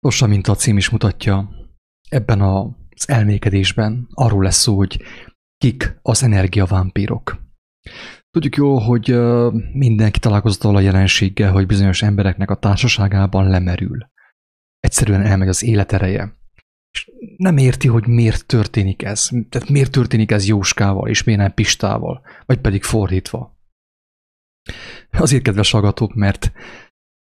Nos, mint a cím is mutatja, ebben az elmékedésben arról lesz szó, hogy kik az energiavámpírok. Tudjuk jól, hogy mindenki találkozott a jelenséggel, hogy bizonyos embereknek a társaságában lemerül. Egyszerűen elmegy az életereje. És nem érti, hogy miért történik ez. Tehát miért történik ez Jóskával, és miért nem Pistával, vagy pedig fordítva. Azért, kedves hallgatók, mert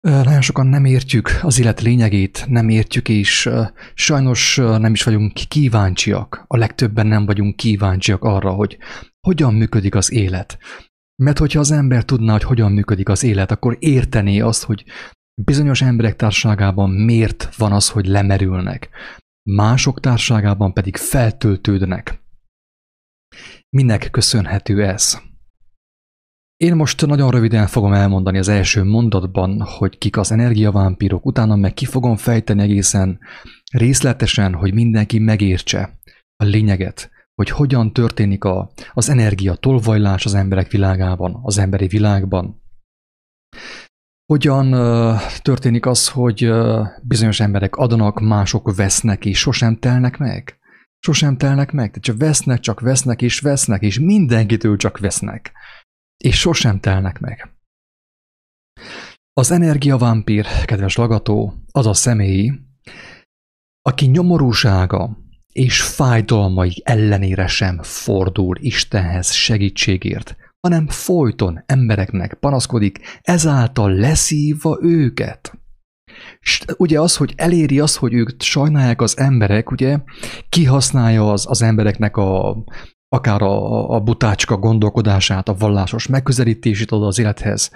nagyon sokan nem értjük az élet lényegét, nem értjük, és sajnos nem is vagyunk kíváncsiak. A legtöbben nem vagyunk kíváncsiak arra, hogy hogyan működik az élet. Mert hogyha az ember tudná, hogy hogyan működik az élet, akkor értené azt, hogy bizonyos emberek társágában miért van az, hogy lemerülnek, mások társágában pedig feltöltődnek. Minek köszönhető ez? Én most nagyon röviden fogom elmondani az első mondatban, hogy kik az energiavámpírok, utána meg ki fogom fejteni egészen részletesen, hogy mindenki megértse a lényeget, hogy hogyan történik a, az energia tolvajlás az emberek világában, az emberi világban. Hogyan uh, történik az, hogy uh, bizonyos emberek adnak, mások vesznek, és sosem telnek meg? Sosem telnek meg, tehát csak vesznek, csak vesznek, és vesznek, és mindenkitől csak vesznek és sosem telnek meg. Az energiavámpír, kedves lagató, az a személy, aki nyomorúsága és fájdalmai ellenére sem fordul Istenhez segítségért, hanem folyton embereknek panaszkodik, ezáltal leszívva őket. És ugye az, hogy eléri az, hogy ők sajnálják az emberek, ugye kihasználja az, az embereknek a, akár a, a butácska gondolkodását, a vallásos megközelítését oda az élethez,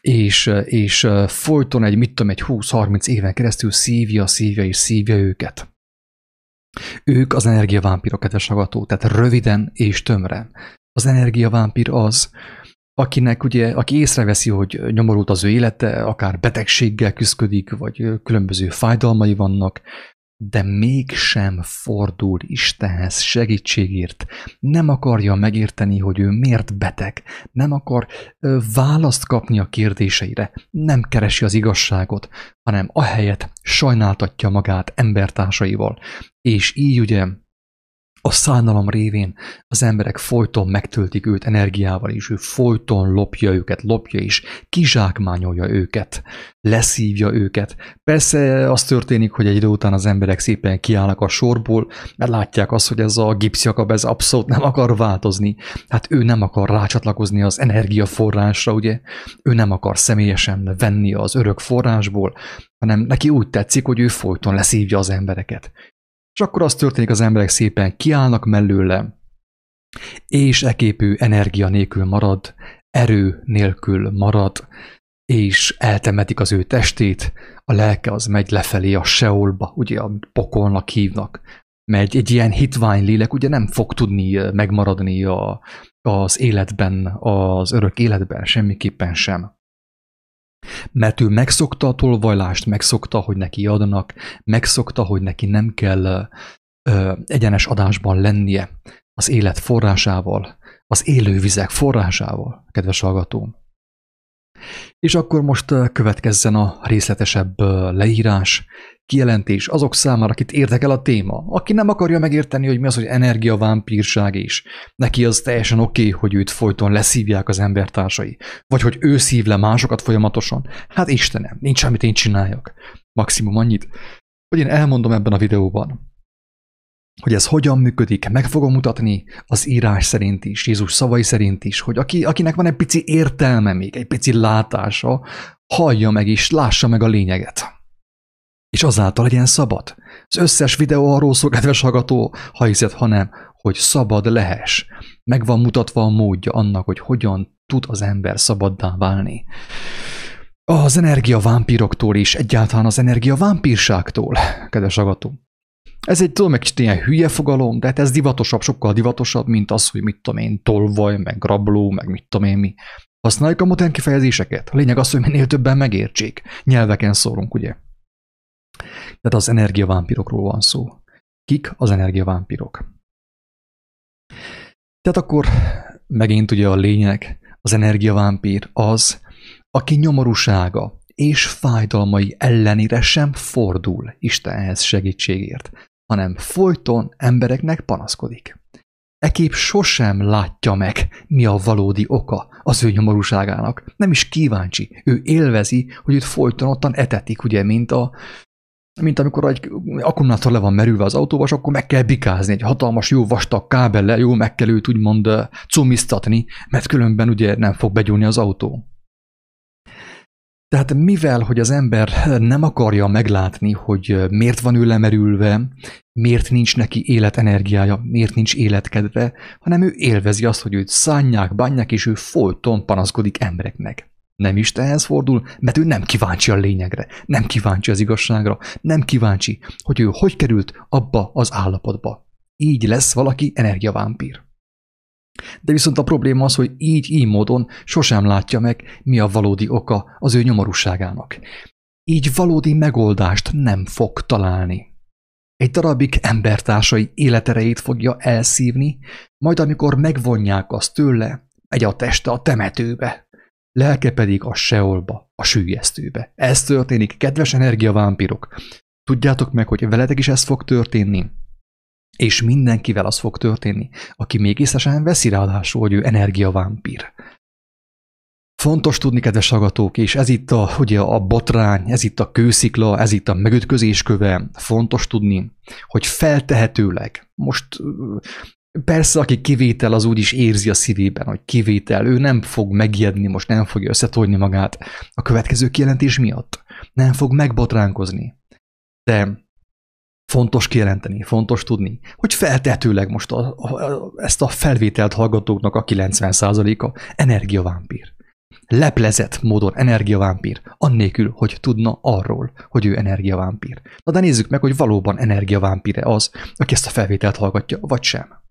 és, és folyton egy, mit tudom, egy 20-30 éven keresztül szívja, szívja és szívja őket. Ők az energiavámpírok, kedves hallgató, tehát röviden és tömre. Az energiavámpír az, akinek ugye, aki észreveszi, hogy nyomorult az ő élete, akár betegséggel küzdik, vagy különböző fájdalmai vannak, de mégsem fordul Istenhez segítségért. Nem akarja megérteni, hogy ő miért beteg. Nem akar ö, választ kapni a kérdéseire. Nem keresi az igazságot, hanem ahelyett sajnáltatja magát embertársaival. És így ugye a szánalom révén az emberek folyton megtöltik őt energiával, és ő folyton lopja őket, lopja és kizsákmányolja őket, leszívja őket. Persze az történik, hogy egy idő után az emberek szépen kiállnak a sorból, mert látják azt, hogy ez a gipszjakab, ez abszolút nem akar változni. Hát ő nem akar rácsatlakozni az energiaforrásra, ugye? Ő nem akar személyesen venni az örök forrásból, hanem neki úgy tetszik, hogy ő folyton leszívja az embereket. És akkor az történik, az emberek szépen kiállnak mellőle, és eképű energia nélkül marad, erő nélkül marad, és eltemetik az ő testét, a lelke az megy lefelé a seolba, ugye a pokolnak hívnak. Megy egy ilyen hitvány lélek, ugye nem fog tudni megmaradni a, az életben, az örök életben, semmiképpen sem mert ő megszokta a tolvajlást, megszokta, hogy neki adnak, megszokta, hogy neki nem kell ö, egyenes adásban lennie az élet forrásával, az élő vizek forrásával, kedves hallgatóm. És akkor most következzen a részletesebb leírás, kijelentés azok számára, akit érdekel a téma. Aki nem akarja megérteni, hogy mi az, hogy energiavámpírság is. Neki az teljesen oké, okay, hogy őt folyton leszívják az embertársai. Vagy hogy ő szív le másokat folyamatosan. Hát Istenem, nincs semmit én csináljak. Maximum annyit, hogy én elmondom ebben a videóban, hogy ez hogyan működik, meg fogom mutatni az írás szerint is, Jézus szavai szerint is, hogy aki, akinek van egy pici értelme még, egy pici látása, hallja meg és lássa meg a lényeget és azáltal legyen szabad. Az összes videó arról szól, kedves hallgató, ha hiszed, hanem, hogy szabad lehess. Meg van mutatva a módja annak, hogy hogyan tud az ember szabaddá válni. Az energiavámpíroktól is, egyáltalán az energiavámpírságtól, kedves hallgató. Ez egy, tudom, egy ilyen hülye fogalom, de hát ez divatosabb, sokkal divatosabb, mint az, hogy mit tudom én, tolvaj, meg rabló, meg mit tudom én mi. Használjuk a modern kifejezéseket. A lényeg az, hogy minél többen megértsék. Nyelveken szórunk, ugye? Tehát az energiavámpirokról van szó. Kik az energiavámpirok? Tehát akkor megint ugye a lényeg, az energiavámpír az, aki nyomorúsága és fájdalmai ellenére sem fordul Istenhez segítségért, hanem folyton embereknek panaszkodik. Ekép sosem látja meg, mi a valódi oka az ő nyomorúságának. Nem is kíváncsi. Ő élvezi, hogy őt folyton ottan etetik, ugye, mint a mint amikor egy akkumulátor le van merülve az autóba, és akkor meg kell bikázni egy hatalmas, jó vastag kábellel, jó meg kell őt úgymond cumisztatni, mert különben ugye nem fog begyúlni az autó. Tehát mivel, hogy az ember nem akarja meglátni, hogy miért van ő lemerülve, miért nincs neki életenergiája, miért nincs életkedve, hanem ő élvezi azt, hogy őt szánják, bánják, és ő folyton panaszkodik embereknek. Nem Istenhez fordul, mert ő nem kíváncsi a lényegre, nem kíváncsi az igazságra, nem kíváncsi, hogy ő hogy került abba az állapotba. Így lesz valaki energiavámpír. De viszont a probléma az, hogy így, így módon sosem látja meg, mi a valódi oka az ő nyomorúságának. Így valódi megoldást nem fog találni. Egy darabig embertársai életerejét fogja elszívni, majd amikor megvonják azt tőle, megy a teste a temetőbe, lelke pedig a seolba, a sűjesztőbe. Ez történik, kedves energiavámpirok. Tudjátok meg, hogy veletek is ez fog történni. És mindenkivel az fog történni, aki még észesen veszi ráadásul, hogy ő energiavámpír. Fontos tudni, kedves hallgatók, és ez itt a, ugye a botrány, ez itt a kőszikla, ez itt a megütközés köve. Fontos tudni, hogy feltehetőleg, most persze, aki kivétel, az úgy is érzi a szívében, hogy kivétel, ő nem fog megijedni, most nem fogja összetolni magát a következő kijelentés miatt. Nem fog megbotránkozni. De Fontos kijelenteni, fontos tudni, hogy feltetőleg most a, a, ezt a felvételt hallgatóknak a 90%-a energiavámpír. Leplezett módon energiavámpír, annélkül, hogy tudna arról, hogy ő energiavámpír. Na de nézzük meg, hogy valóban energiavámpíre az, aki ezt a felvételt hallgatja, vagy sem.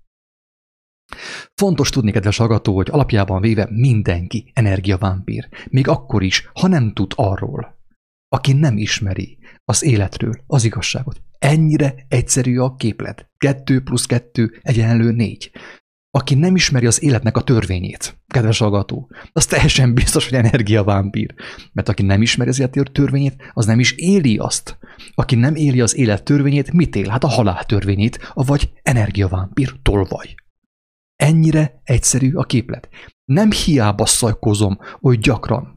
Fontos tudni, kedves hallgató, hogy alapjában véve mindenki energiavámpír, még akkor is, ha nem tud arról, aki nem ismeri az életről az igazságot. Ennyire egyszerű a képlet. 2 plusz 2 egyenlő 4. Aki nem ismeri az életnek a törvényét, kedves hallgató, az teljesen biztos, hogy energiavámpír. Mert aki nem ismeri az élet törvényét, az nem is éli azt. Aki nem éli az élet törvényét, mit él? Hát a halál törvényét, vagy energiavámpír tolvaj. Ennyire egyszerű a képlet. Nem hiába szajkozom oly gyakran,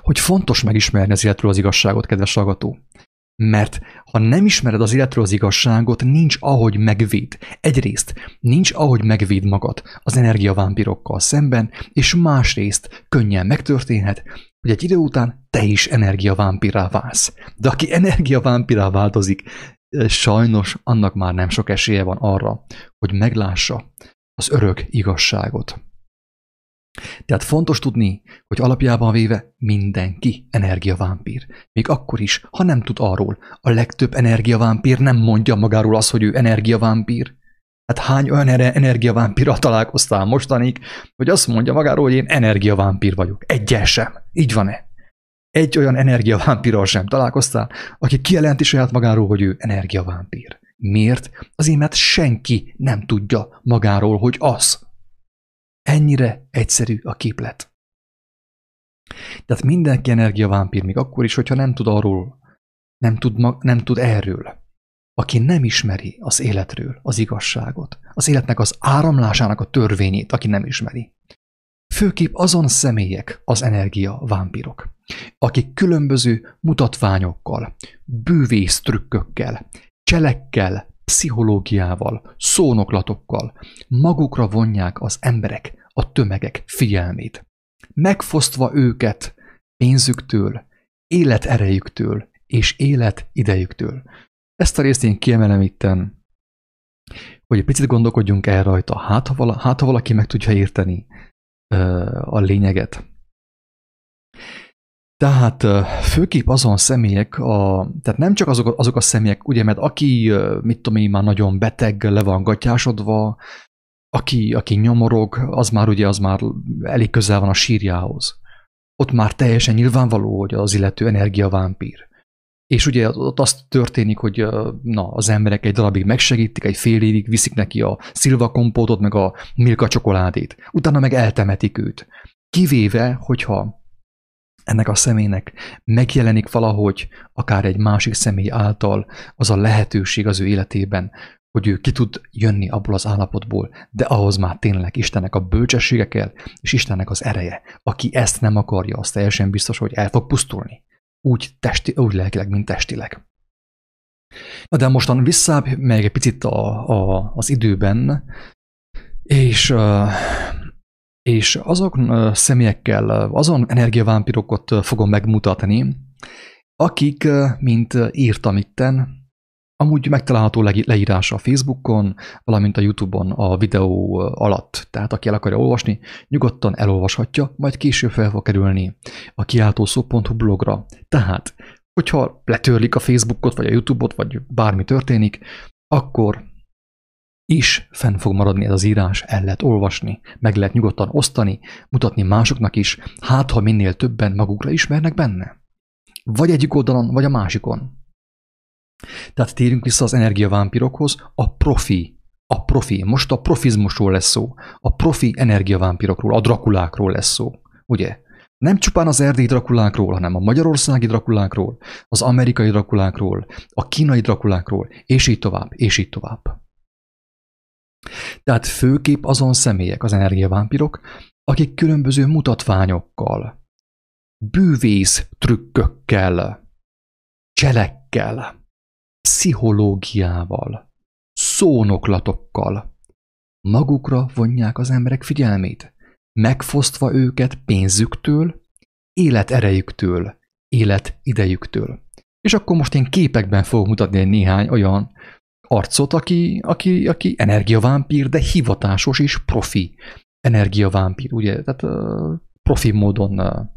hogy fontos megismerni az életről az igazságot, kedves hallgató. Mert ha nem ismered az életről az igazságot, nincs ahogy megvéd. Egyrészt nincs ahogy megvéd magad az energiavámpirokkal szemben, és másrészt könnyen megtörténhet, hogy egy idő után te is energiavámpirá válsz. De aki energiavámpirá változik, sajnos annak már nem sok esélye van arra, hogy meglássa az örök igazságot. Tehát fontos tudni, hogy alapjában véve mindenki energiavámpír. Még akkor is, ha nem tud arról. A legtöbb energiavámpír nem mondja magáról azt, hogy ő energiavámpír. Hát hány olyan energiavámpírral találkoztál mostanig, hogy azt mondja magáról, hogy én energiavámpír vagyok. Egyel sem. Így van-e? Egy olyan energiavámpírral sem találkoztál, aki kijelenti saját magáról, hogy ő energiavámpír. Miért? Azért, mert senki nem tudja magáról, hogy az. Ennyire egyszerű a képlet. Tehát mindenki energiavámpír, még akkor is, hogyha nem tud arról, nem tud, mag, nem tud erről. Aki nem ismeri az életről az igazságot, az életnek az áramlásának a törvényét, aki nem ismeri. Főképp azon személyek az energia vámpírok, akik különböző mutatványokkal, bűvész trükkökkel, cselekkel, pszichológiával, szónoklatokkal magukra vonják az emberek, a tömegek figyelmét. Megfosztva őket pénzüktől, életerejüktől és életidejüktől. Ezt a részt én kiemelem itten, hogy egy picit gondolkodjunk el rajta, hát ha, vala, hát ha valaki meg tudja érteni uh, a lényeget. Tehát főképp azon személyek, a, tehát nem csak azok, azok a személyek, ugye, mert aki, mit tudom én, már nagyon beteg, le van gatyásodva, aki, aki nyomorog, az már ugye az már elég közel van a sírjához. Ott már teljesen nyilvánvaló, hogy az illető energiavámpír. És ugye ott azt történik, hogy na, az emberek egy darabig megsegítik, egy fél évig viszik neki a szilva kompótot, meg a milka csokoládét. Utána meg eltemetik őt. Kivéve, hogyha ennek a személynek megjelenik valahogy, akár egy másik személy által az a lehetőség az ő életében, hogy ő ki tud jönni abból az állapotból, de ahhoz már tényleg Istennek a bölcsessége kell, és Istennek az ereje. Aki ezt nem akarja, az teljesen biztos, hogy el fog pusztulni. Úgy, testi, úgy lelkileg, mint testileg. Na de mostan visszább, meg egy picit a, a, az időben, és, és azok személyekkel, azon energiavámpirokat fogom megmutatni, akik, mint írtam itten, Amúgy megtalálható leírása a Facebookon, valamint a YouTube-on a videó alatt. Tehát aki el akarja olvasni, nyugodtan elolvashatja, majd később fel fog kerülni a kiáltószó.hu blogra. Tehát, hogyha letörlik a Facebookot, vagy a YouTube-ot, vagy bármi történik, akkor is fenn fog maradni ez az írás, el lehet olvasni, meg lehet nyugodtan osztani, mutatni másoknak is, hát ha minél többen magukra ismernek benne. Vagy egyik oldalon, vagy a másikon. Tehát térünk vissza az energiavámpirokhoz, a profi, a profi, most a profizmusról lesz szó, a profi energiavámpirokról, a drakulákról lesz szó, ugye? Nem csupán az erdélyi drakulákról, hanem a magyarországi drakulákról, az amerikai drakulákról, a kínai drakulákról, és így tovább, és így tovább. Tehát főképp azon személyek, az energiavámpirok, akik különböző mutatványokkal, bűvész trükkökkel, cselekkel, pszichológiával, szónoklatokkal magukra vonják az emberek figyelmét, megfosztva őket pénzüktől, életerejüktől, életidejüktől. És akkor most én képekben fogok mutatni egy néhány olyan arcot, aki, aki, aki energiavámpír, de hivatásos és profi energiavámpír, ugye? Tehát uh, profi módon uh,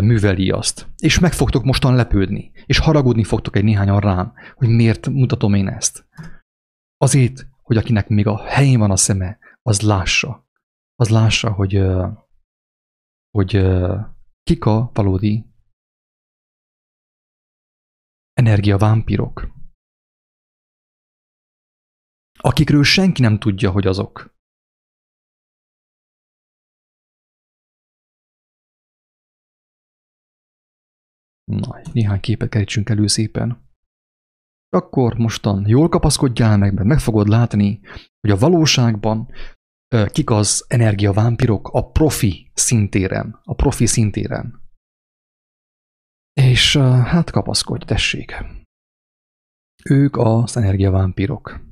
műveli azt. És meg fogtok mostan lepődni, és haragudni fogtok egy néhányan rám, hogy miért mutatom én ezt. Azért, hogy akinek még a helyén van a szeme, az lássa. Az lássa, hogy, hogy kik a valódi energiavámpirok. Akikről senki nem tudja, hogy azok. Na, néhány képet kerítsünk elő szépen. Akkor mostan jól kapaszkodjál meg, mert meg fogod látni, hogy a valóságban kik az energiavámpirok a profi szintéren. A profi szintéren. És hát kapaszkodj, tessék. Ők az energiavámpirok.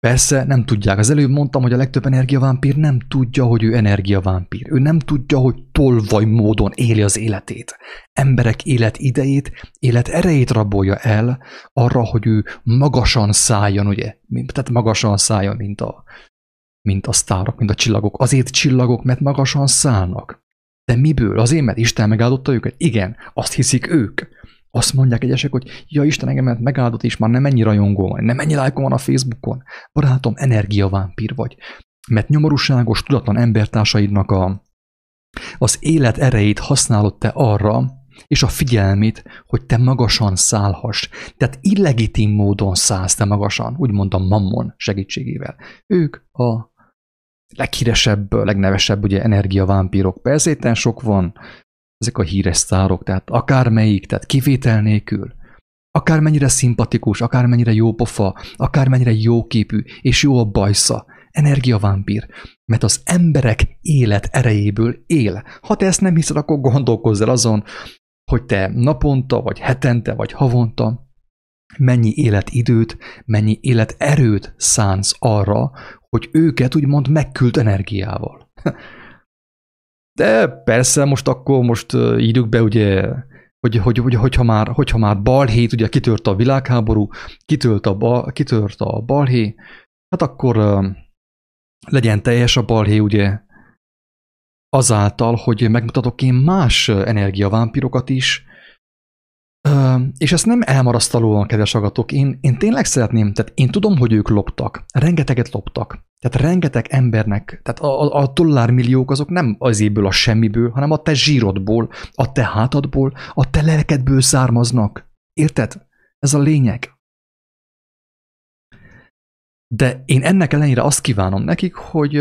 Persze nem tudják. Az előbb mondtam, hogy a legtöbb energiavámpír nem tudja, hogy ő energiavámpír. Ő nem tudja, hogy tolvaj módon éli az életét. Emberek élet idejét, élet erejét rabolja el arra, hogy ő magasan szálljon, ugye? Tehát magasan szálljon, mint a, mint a sztárok, mint a csillagok. Azért csillagok, mert magasan szállnak. De miből? Azért, mert Isten megáldotta őket? Igen, azt hiszik ők. Azt mondják egyesek, hogy ja Isten engem megáldott, és már nem ennyi rajongó van, nem ennyi lájkom van a Facebookon. Barátom, energiavámpír vagy. Mert nyomorúságos, tudatlan embertársaidnak a, az élet erejét használod te arra, és a figyelmét, hogy te magasan szállhass. Tehát illegitim módon szállsz te magasan, úgymond a mammon segítségével. Ők a leghíresebb, legnevesebb ugye energiavámpírok. Persze sok van, ezek a híres sztárok, tehát akármelyik, tehát kivétel nélkül, akármennyire szimpatikus, akármennyire jó pofa, akármennyire jó képű és jó a bajsza, energiavámpír, mert az emberek élet erejéből él. Ha te ezt nem hiszed, akkor gondolkozz el azon, hogy te naponta, vagy hetente, vagy havonta mennyi életidőt, mennyi életerőt szánsz arra, hogy őket úgymond megküld energiával. De persze most akkor most írjuk be ugye, hogy, hogy, hogy hogyha, már, hogyha már balhét, ugye kitört a világháború, kitört a, bal, kitört a balhé, hát akkor uh, legyen teljes a balhé, ugye, azáltal, hogy megmutatok én más energiavámpirokat is, és ezt nem elmarasztalóan, kedves agatok, én, én tényleg szeretném, tehát én tudom, hogy ők loptak, rengeteget loptak, tehát rengeteg embernek, tehát a, a, a dollármilliók azok nem azéből a semmiből, hanem a te zsírodból, a te hátadból, a te lelkedből származnak. Érted? Ez a lényeg. De én ennek ellenére azt kívánom nekik, hogy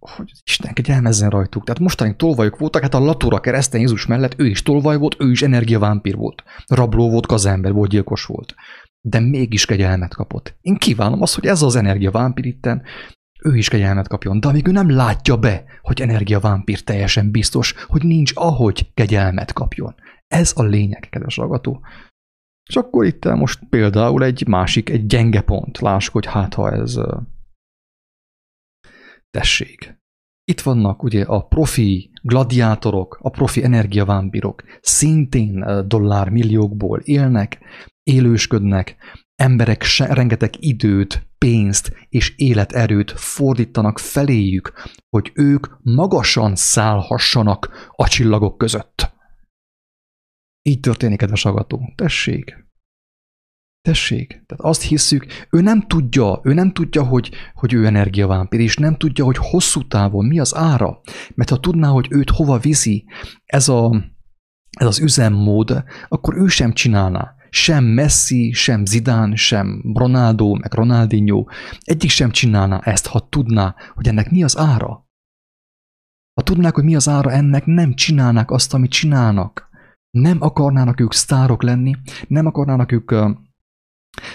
hogy Isten kegyelmezzen rajtuk. Tehát mostanig tolvajok voltak, hát a Latura keresztény Jézus mellett ő is tolvaj volt, ő is energiavámpír volt. Rabló volt, gazember volt, gyilkos volt. De mégis kegyelmet kapott. Én kívánom azt, hogy ez az energiavámpír itten ő is kegyelmet kapjon, de amíg ő nem látja be, hogy energiavámpír teljesen biztos, hogy nincs ahogy kegyelmet kapjon. Ez a lényeg, kedves hallgató. És akkor itt most például egy másik, egy gyenge pont. Lássuk, hogy hát ha ez tessék. Itt vannak ugye a profi gladiátorok, a profi energiavámpirok, szintén dollármilliókból élnek, élősködnek, emberek se, rengeteg időt, pénzt és életerőt fordítanak feléjük, hogy ők magasan szállhassanak a csillagok között. Így történik, kedves agató. Tessék. Tessék. Tehát azt hisszük, ő nem tudja, ő nem tudja, hogy, hogy ő energiavámpír, és nem tudja, hogy hosszú távon mi az ára. Mert ha tudná, hogy őt hova viszi ez, a, ez az üzemmód, akkor ő sem csinálná. Sem Messi, sem Zidane, sem Ronaldo, meg Ronaldinho, egyik sem csinálná ezt, ha tudná, hogy ennek mi az ára. Ha tudnák, hogy mi az ára ennek, nem csinálnák azt, amit csinálnak. Nem akarnának ők sztárok lenni, nem akarnának ők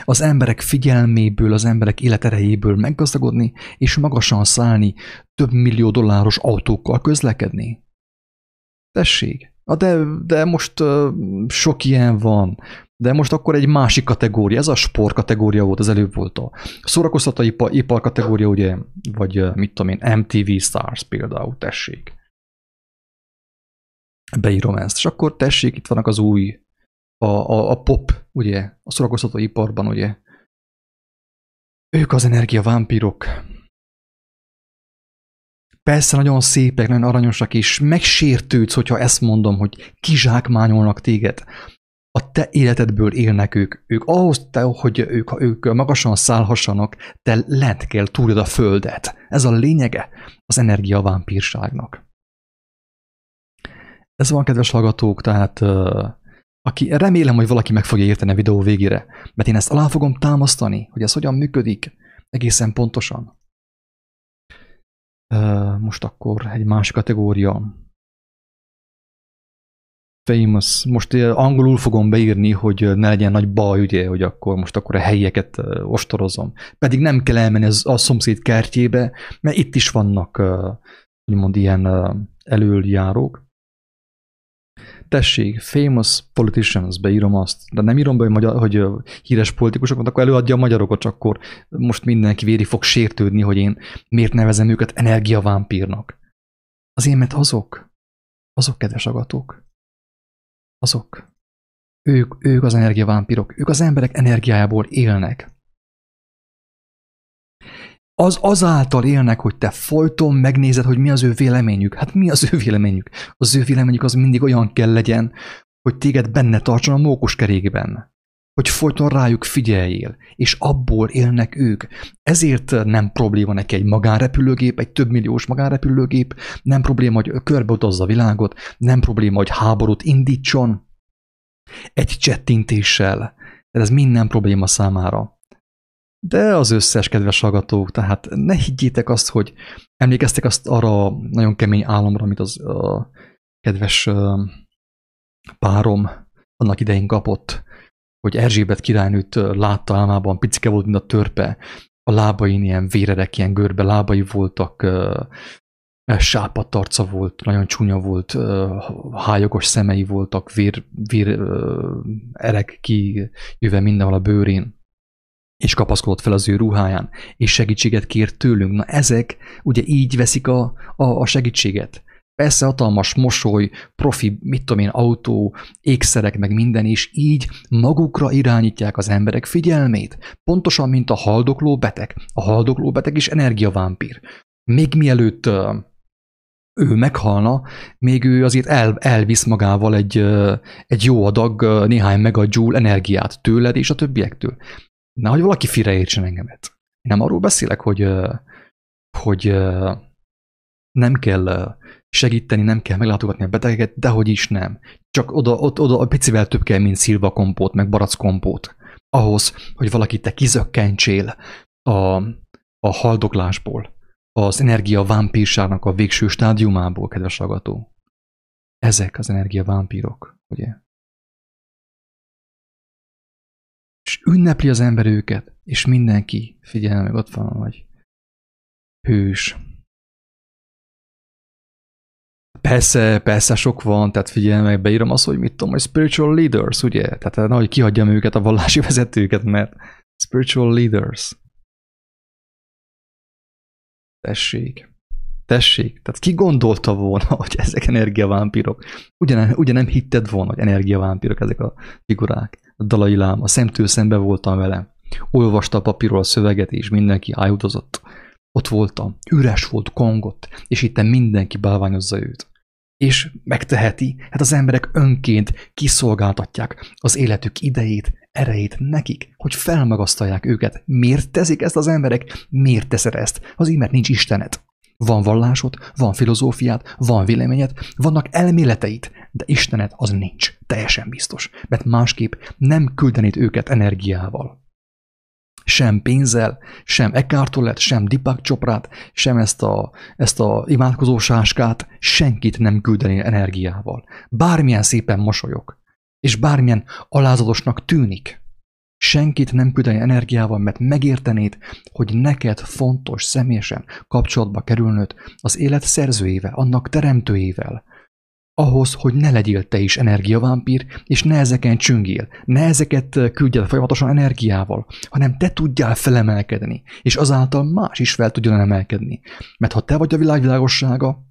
az emberek figyelméből, az emberek életerejéből meggazdagodni, és magasan szállni, több millió dolláros autókkal közlekedni. Tessék, de, de most uh, sok ilyen van. De most akkor egy másik kategória, ez a sport kategória volt, az előbb volt a szórakoztató ipar, ipar kategória, ugye, vagy mit tudom én, MTV Stars például, tessék. Beírom ezt, és akkor tessék, itt vannak az új a, a, a pop, ugye, a szórakoztató iparban, ugye. Ők az energiavámpírok. Persze nagyon szépek, nagyon aranyosak, és megsértődsz, hogyha ezt mondom, hogy kizsákmányolnak téged. A te életedből élnek ők. Ők ahhoz, te, hogy ők, ők magasan szállhassanak, te lent kell túljad a földet. Ez a lényege az energiavámpírságnak. Ez van, kedves hallgatók, tehát aki remélem, hogy valaki meg fogja érteni a videó végére, mert én ezt alá fogom támasztani, hogy ez hogyan működik egészen pontosan. Most akkor egy más kategória. Famous. Most angolul fogom beírni, hogy ne legyen nagy baj, ugye, hogy akkor most akkor a helyieket ostorozom. Pedig nem kell elmenni a szomszéd kertjébe, mert itt is vannak úgymond ilyen előjárók tessék, famous politicians, beírom azt, de nem írom be, hogy, magyar, hogy híres politikusok, akkor előadja a magyarokat, akkor most mindenki véri fog sértődni, hogy én miért nevezem őket energiavámpírnak. Azért, mert azok, azok kedves agatók, azok, ők, ők az energiavámpírok, ők az emberek energiájából élnek az azáltal élnek, hogy te folyton megnézed, hogy mi az ő véleményük. Hát mi az ő véleményük? Az ő véleményük az mindig olyan kell legyen, hogy téged benne tartson a mókus kerékben. Hogy folyton rájuk figyeljél, és abból élnek ők. Ezért nem probléma neki egy magánrepülőgép, egy több milliós magánrepülőgép, nem probléma, hogy körbeutazza a világot, nem probléma, hogy háborút indítson egy csettintéssel. Ez minden probléma számára de az összes kedves hallgatók, tehát ne higgyétek azt, hogy emlékeztek azt arra a nagyon kemény álomra, amit az a kedves párom annak idején kapott, hogy Erzsébet királynőt látta álmában, picike volt, mint a törpe, a lábain ilyen vérerek, ilyen görbe lábai voltak, sápadt arca volt, nagyon csúnya volt, hályogos szemei voltak, vér, vér erek ki jöve mindenhol a bőrén és kapaszkodott fel az ő ruháján, és segítséget kért tőlünk. Na ezek ugye így veszik a, a, a segítséget. Persze hatalmas mosoly, profi, mit tudom én, autó, ékszerek, meg minden, és így magukra irányítják az emberek figyelmét. Pontosan, mint a haldokló beteg. A haldokló beteg is energiavámpír. Még mielőtt ő meghalna, még ő azért el, elvisz magával egy, egy jó adag, néhány megajoule energiát tőled és a többiektől hogy valaki félreértsen engemet. Én nem arról beszélek, hogy, hogy nem kell segíteni, nem kell meglátogatni a betegeket, de hogy is nem. Csak oda, oda, oda a picivel több kell, mint szilva kompót, meg barack kompót. Ahhoz, hogy valaki te kizökkentsél a, a haldoklásból. az energia vámpírságnak a végső stádiumából, kedves hallgató. Ezek az energia vámpírok, ugye? És ünnepli az ember őket, és mindenki, figyelj meg, ott van a nagy hős. Persze, persze sok van, tehát figyelj meg, beírom azt, hogy mit tudom, hogy spiritual leaders, ugye? Tehát nehogy kihagyjam őket, a vallási vezetőket, mert spiritual leaders. Tessék. Tessék. Tehát ki gondolta volna, hogy ezek energiavámpírok? Ugyan, ugye nem hitted volna, hogy energiavámpírok ezek a figurák. A Dalai Lám, a szemtől szembe voltam vele. Olvasta a papírról a szöveget, és mindenki ájudozott. Ott voltam, üres volt, kongott, és itt mindenki bálványozza őt. És megteheti, hát az emberek önként kiszolgáltatják az életük idejét, erejét nekik, hogy felmagasztalják őket. Miért teszik ezt az emberek? Miért teszed ezt? Az mert nincs Istenet. Van vallásod, van filozófiát, van véleményed, vannak elméleteit, de Istenet az nincs, teljesen biztos, mert másképp nem küldenéd őket energiával. Sem pénzzel, sem Eckhart sem Deepak Choprát, sem ezt a, ezt a imádkozó sáskát, senkit nem küldené energiával. Bármilyen szépen mosolyog, és bármilyen alázatosnak tűnik, Senkit nem küldeni energiával, mert megértenéd, hogy neked fontos személyesen kapcsolatba kerülnöd az élet szerzőjével, annak teremtőjével. Ahhoz, hogy ne legyél te is energiavámpír, és ne ezeken csüngél, ne ezeket küldjed folyamatosan energiával, hanem te tudjál felemelkedni, és azáltal más is fel tudjon emelkedni. Mert ha te vagy a világvilágossága,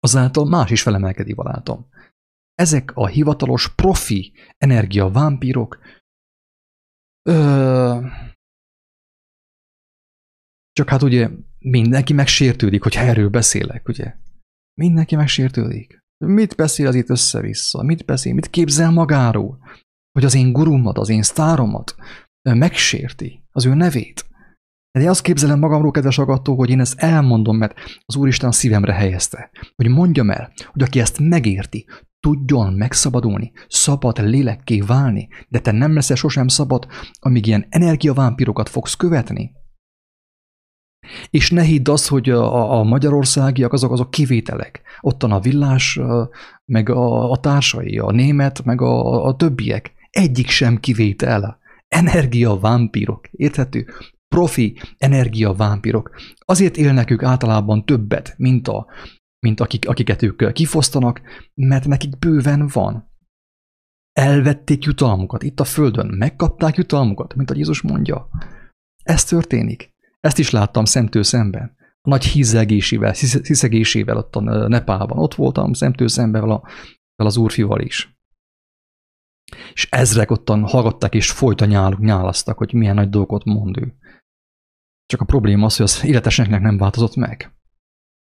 azáltal más is felemelkedik barátom. Ezek a hivatalos profi energiavámpírok Ö... Csak hát ugye mindenki megsértődik, hogy erről beszélek, ugye? Mindenki megsértődik. Mit beszél az itt össze-vissza? Mit beszél? Mit képzel magáról? Hogy az én gurumat, az én sztáromat megsérti, az ő nevét. De én azt képzelem magamról, kedves agató, hogy én ezt elmondom, mert az Úristen a szívemre helyezte. Hogy mondjam el, hogy aki ezt megérti, tudjon megszabadulni, szabad lélekké válni, de te nem leszel sosem szabad, amíg ilyen energiavámpirokat fogsz követni. És ne hidd azt, hogy a, a magyarországiak azok, azok kivételek. Ottan a villás, meg a, a társai, a német, meg a, a többiek. Egyik sem kivétel. Energiavámpirok, érthető? Profi energiavámpirok. Azért élnek ők általában többet, mint a, mint akik, akiket ők kifosztanak, mert nekik bőven van. Elvették jutalmukat itt a földön, megkapták jutalmukat, mint a Jézus mondja. Ez történik. Ezt is láttam szemtől szemben. A nagy hízelgésével, hiszegésével ott a Nepálban. Ott voltam szemtől szemben vele az úrfival is. És ezrek ottan hallgatták és folyton nyáluk, nyálasztak, hogy milyen nagy dolgot mond ő. Csak a probléma az, hogy az életeseknek nem változott meg.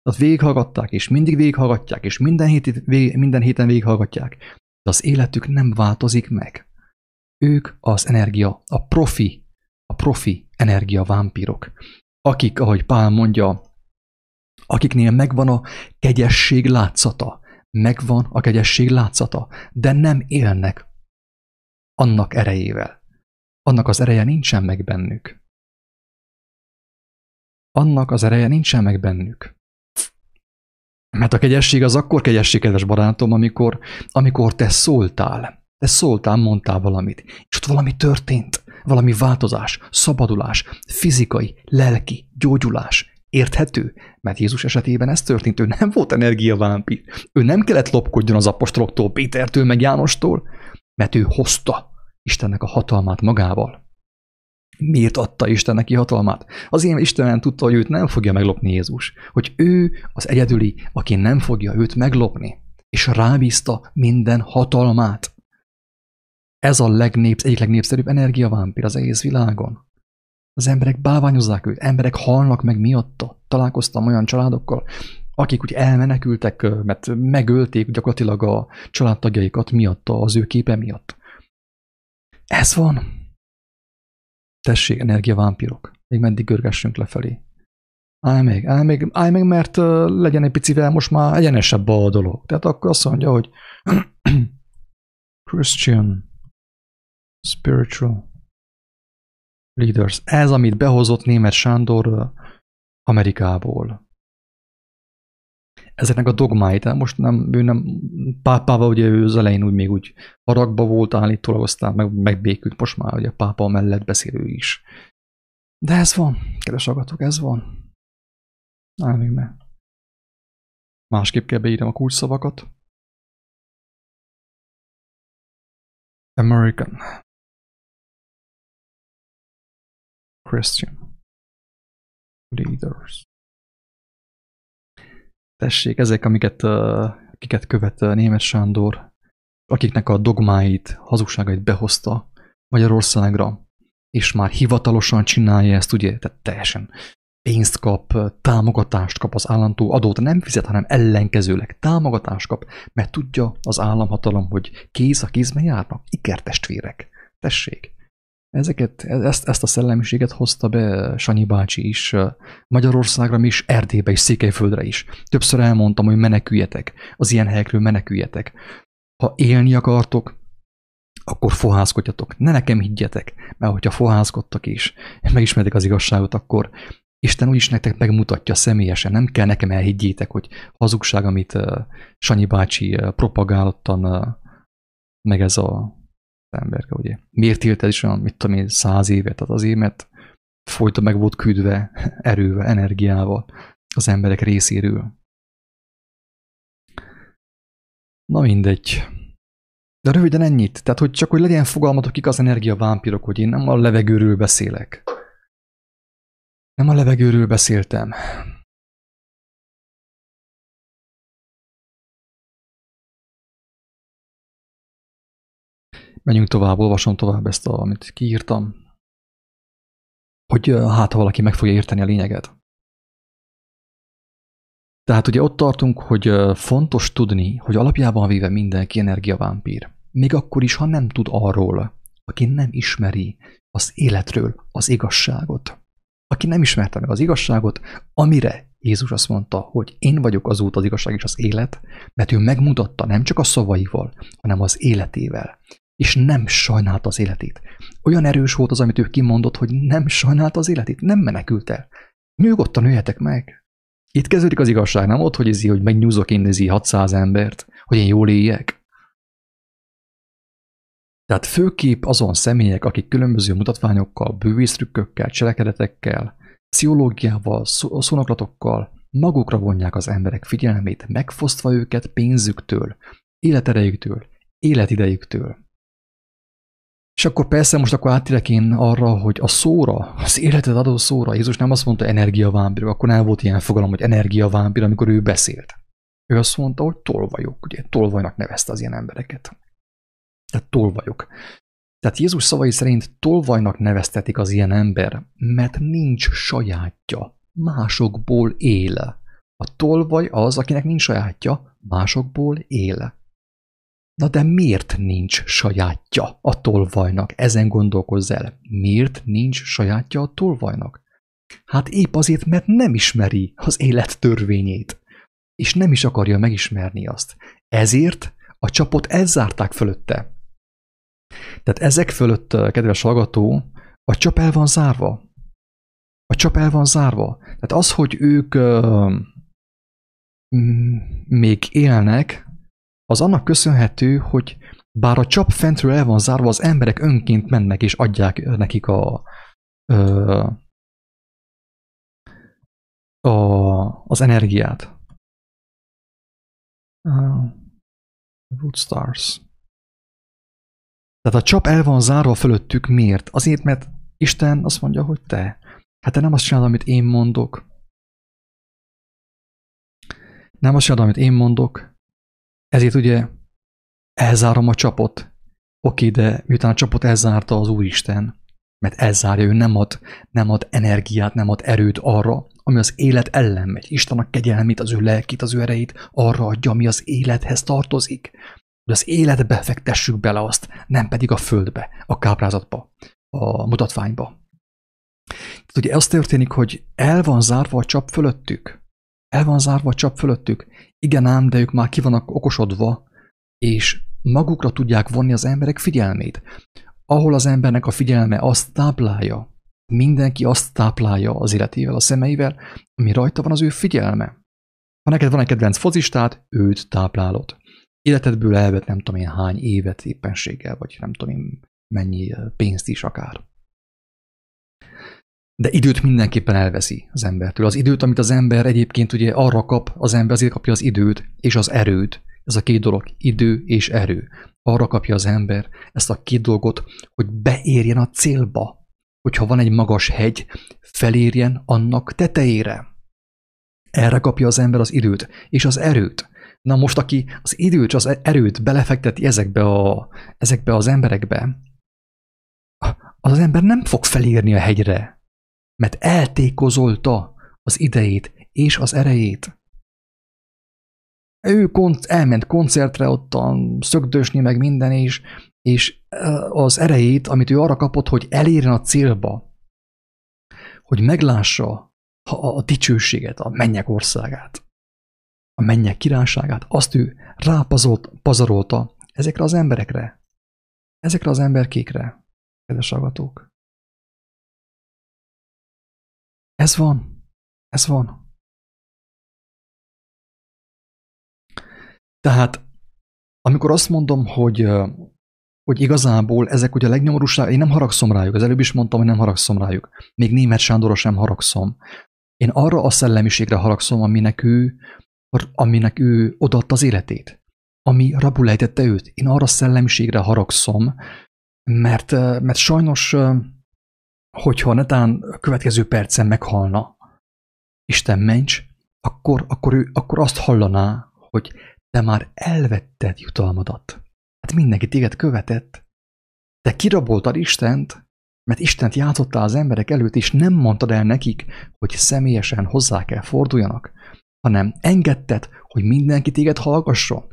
Tehát végighallgatták, és mindig végighallgatják, és minden, hét, vég, minden héten végighallgatják, de az életük nem változik meg. Ők az energia, a profi, a profi energia vámpírok, akik, ahogy Pál mondja, akiknél megvan a kegyesség látszata, megvan a kegyesség látszata, de nem élnek annak erejével. Annak az ereje nincsen meg bennük. Annak az ereje nincsen meg bennük. Mert a kegyesség az akkor kegyesség, kedves barátom, amikor, amikor te szóltál. Te szóltál, mondtál valamit, és ott valami történt, valami változás, szabadulás, fizikai, lelki, gyógyulás. Érthető? Mert Jézus esetében ez történt, ő nem volt energiavámpír. Ő nem kellett lopkodjon az apostoloktól, Pétertől, meg Jánostól, mert ő hozta Istennek a hatalmát magával. Miért adta Isten neki hatalmát? Azért Isten nem tudta, hogy őt nem fogja meglopni Jézus. Hogy ő az egyedüli, aki nem fogja őt meglopni. És rábízta minden hatalmát. Ez a legnépsz, egyik legnépszerűbb energiavámpír az egész világon. Az emberek báványozzák őt, emberek halnak meg miatta. Találkoztam olyan családokkal, akik úgy elmenekültek, mert megölték gyakorlatilag a családtagjaikat miatta, az ő képe miatt. Ez van. Tessék, energiavámpirok. Még meddig görgessünk lefelé. Állj meg, állj meg, állj meg, mert legyen egy picivel most már egyenesebb a dolog. Tehát akkor azt mondja, hogy Christian Spiritual Leaders. Ez, amit behozott német Sándor, Amerikából. Ezeknek a dogmáit, most nem, ő nem, pápával ugye ő az elején úgy még úgy haragba volt állítólag, aztán meg, megbékült, most már ugye pápa mellett beszélő is. De ez van, kedves agatok, ez van. Nem, még ne. Másképp kell beírnom a kulcsszavakat. American. Christian. Leaders. Tessék, ezek, amiket, akiket követ német Sándor, akiknek a dogmáit, hazugságait behozta Magyarországra, és már hivatalosan csinálja ezt, ugye, tehát teljesen pénzt kap, támogatást kap az államtól, adót nem fizet, hanem ellenkezőleg támogatást kap, mert tudja az államhatalom, hogy kéz a kézben járnak, ikertestvérek. Tessék. Ezeket, ezt, ezt a szellemiséget hozta be Sanyi bácsi is Magyarországra, is Erdélybe és Székelyföldre is. Többször elmondtam, hogy meneküljetek, az ilyen helyekről meneküljetek. Ha élni akartok, akkor fohászkodjatok. Ne nekem higgyetek, mert hogyha fohászkodtak is, megismertek az igazságot, akkor Isten úgyis nektek megmutatja személyesen, nem kell nekem elhiggyétek, hogy hazugság, amit Sanyi bácsi propagálottan, meg ez a emberke, ugye. Miért ez is olyan, mit tudom én, száz évet, tehát azért, mert folyton meg volt küldve erővel, energiával az emberek részéről. Na mindegy. De röviden ennyit. Tehát, hogy csak hogy legyen fogalmatok igaz energiavámpirok, hogy én nem a levegőről beszélek. Nem a levegőről beszéltem. Menjünk tovább, olvasom tovább ezt, a, amit kiírtam, hogy hát, ha valaki meg fogja érteni a lényeget. Tehát ugye ott tartunk, hogy fontos tudni, hogy alapjában véve mindenki energiavámpír. Még akkor is, ha nem tud arról, aki nem ismeri az életről az igazságot aki nem ismerte meg az igazságot, amire Jézus azt mondta, hogy én vagyok az út, az igazság és az élet, mert ő megmutatta nem csak a szavaival, hanem az életével. És nem sajnálta az életét. Olyan erős volt az, amit ő kimondott, hogy nem sajnálta az életét, nem menekült el. Nyugodtan üljetek meg. Itt kezdődik az igazság, nem ott, hogy izi, hogy megnyúzok én izi 600 embert, hogy én jól éljek. Tehát főképp azon személyek, akik különböző mutatványokkal, bővésztrükkökkel, cselekedetekkel, pszichológiával, szónoklatokkal magukra vonják az emberek figyelmét, megfosztva őket pénzüktől, életerejüktől, életidejüktől. És akkor persze most akkor átérek én arra, hogy a szóra, az életed adó szóra, Jézus nem azt mondta energiavámpir, akkor nem volt ilyen fogalom, hogy energiavámpir, amikor ő beszélt. Ő azt mondta, hogy tolvajok, ugye tolvajnak nevezte az ilyen embereket. Tehát tolvajok. Tehát Jézus szavai szerint tolvajnak neveztetik az ilyen ember, mert nincs sajátja, másokból él. A tolvaj az, akinek nincs sajátja, másokból él. Na de miért nincs sajátja a tolvajnak? Ezen gondolkozz el. Miért nincs sajátja a tolvajnak? Hát épp azért, mert nem ismeri az élet törvényét, és nem is akarja megismerni azt. Ezért a csapot elzárták fölötte. Tehát ezek fölött, kedves hallgató, a csap el van zárva. A csap el van zárva. Tehát az, hogy ők uh, még élnek, az annak köszönhető, hogy bár a csap fentről el van zárva, az emberek önként mennek és adják nekik a, a az energiát. Uh, Wood Stars. Tehát a csap el van zárva fölöttük, miért? Azért, mert Isten azt mondja, hogy te. Hát te nem azt csinálod, amit én mondok. Nem azt csinálod, amit én mondok. Ezért ugye elzárom a csapot. Oké, de miután a csapot elzárta az Úristen, mert elzárja, ő nem ad, nem ad energiát, nem ad erőt arra, ami az élet ellen megy. Isten a kegyelmét, az ő lelkét, az ő erejét arra adja, ami az élethez tartozik hogy az életbe fektessük bele azt, nem pedig a földbe, a káprázatba, a mutatványba. Tehát ugye az történik, hogy el van zárva a csap fölöttük. El van zárva a csap fölöttük. Igen ám, de ők már ki vannak okosodva, és magukra tudják vonni az emberek figyelmét. Ahol az embernek a figyelme azt táplálja, Mindenki azt táplálja az életével, a szemeivel, ami rajta van az ő figyelme. Ha neked van egy kedvenc fozistát, őt táplálod. Életedből elvet nem tudom én hány évet éppenséggel, vagy nem tudom én mennyi pénzt is akár. De időt mindenképpen elveszi az embertől. Az időt, amit az ember egyébként ugye arra kap, az ember azért kapja az időt és az erőt. Ez a két dolog, idő és erő. Arra kapja az ember ezt a két dolgot, hogy beérjen a célba. Hogyha van egy magas hegy, felérjen annak tetejére. Erre kapja az ember az időt és az erőt. Na most, aki az időt az erőt belefekteti ezekbe, a, ezekbe az emberekbe, az, ember nem fog felérni a hegyre, mert eltékozolta az idejét és az erejét. Ő kont- elment koncertre ottan, szögdösni meg minden, és, és az erejét, amit ő arra kapott, hogy elérjen a célba, hogy meglássa a, a dicsőséget, a mennyek országát, a mennyek királyságát, azt ő rápazolt, pazarolta ezekre az emberekre, ezekre az emberkékre, kedves agatók. Ez van. Ez van. Tehát, amikor azt mondom, hogy, hogy igazából ezek ugye a legnyomorúság, én nem haragszom rájuk, az előbb is mondtam, hogy nem haragszom rájuk. Még német Sándorra sem haragszom. Én arra a szellemiségre haragszom, aminek ő, aminek ő odaadta az életét. Ami rabul ejtette őt. Én arra a szellemiségre haragszom, mert, mert sajnos hogyha netán a következő percen meghalna Isten mencs, akkor, akkor, ő, akkor azt hallaná, hogy te már elvetted jutalmadat. Hát mindenki téged követett. Te kiraboltad Istent, mert Istent játszottál az emberek előtt, és nem mondtad el nekik, hogy személyesen hozzá kell forduljanak, hanem engedted, hogy mindenki téged hallgasson,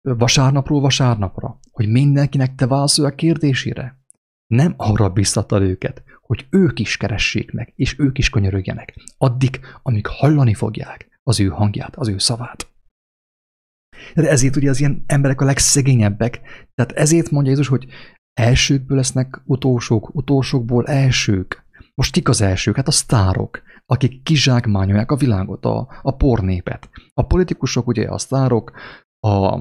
vasárnapról vasárnapra, hogy mindenkinek te válaszolj a kérdésére. Nem arra biztattad őket, hogy ők is keressék meg, és ők is könyörögjenek, addig, amíg hallani fogják az ő hangját, az ő szavát. De ezért ugye az ilyen emberek a legszegényebbek, tehát ezért mondja Jézus, hogy elsőkből lesznek utolsók, utolsókból elsők. Most kik az elsők? Hát a sztárok, akik kizsákmányolják a világot, a, a pornépet. A politikusok ugye a sztárok, a,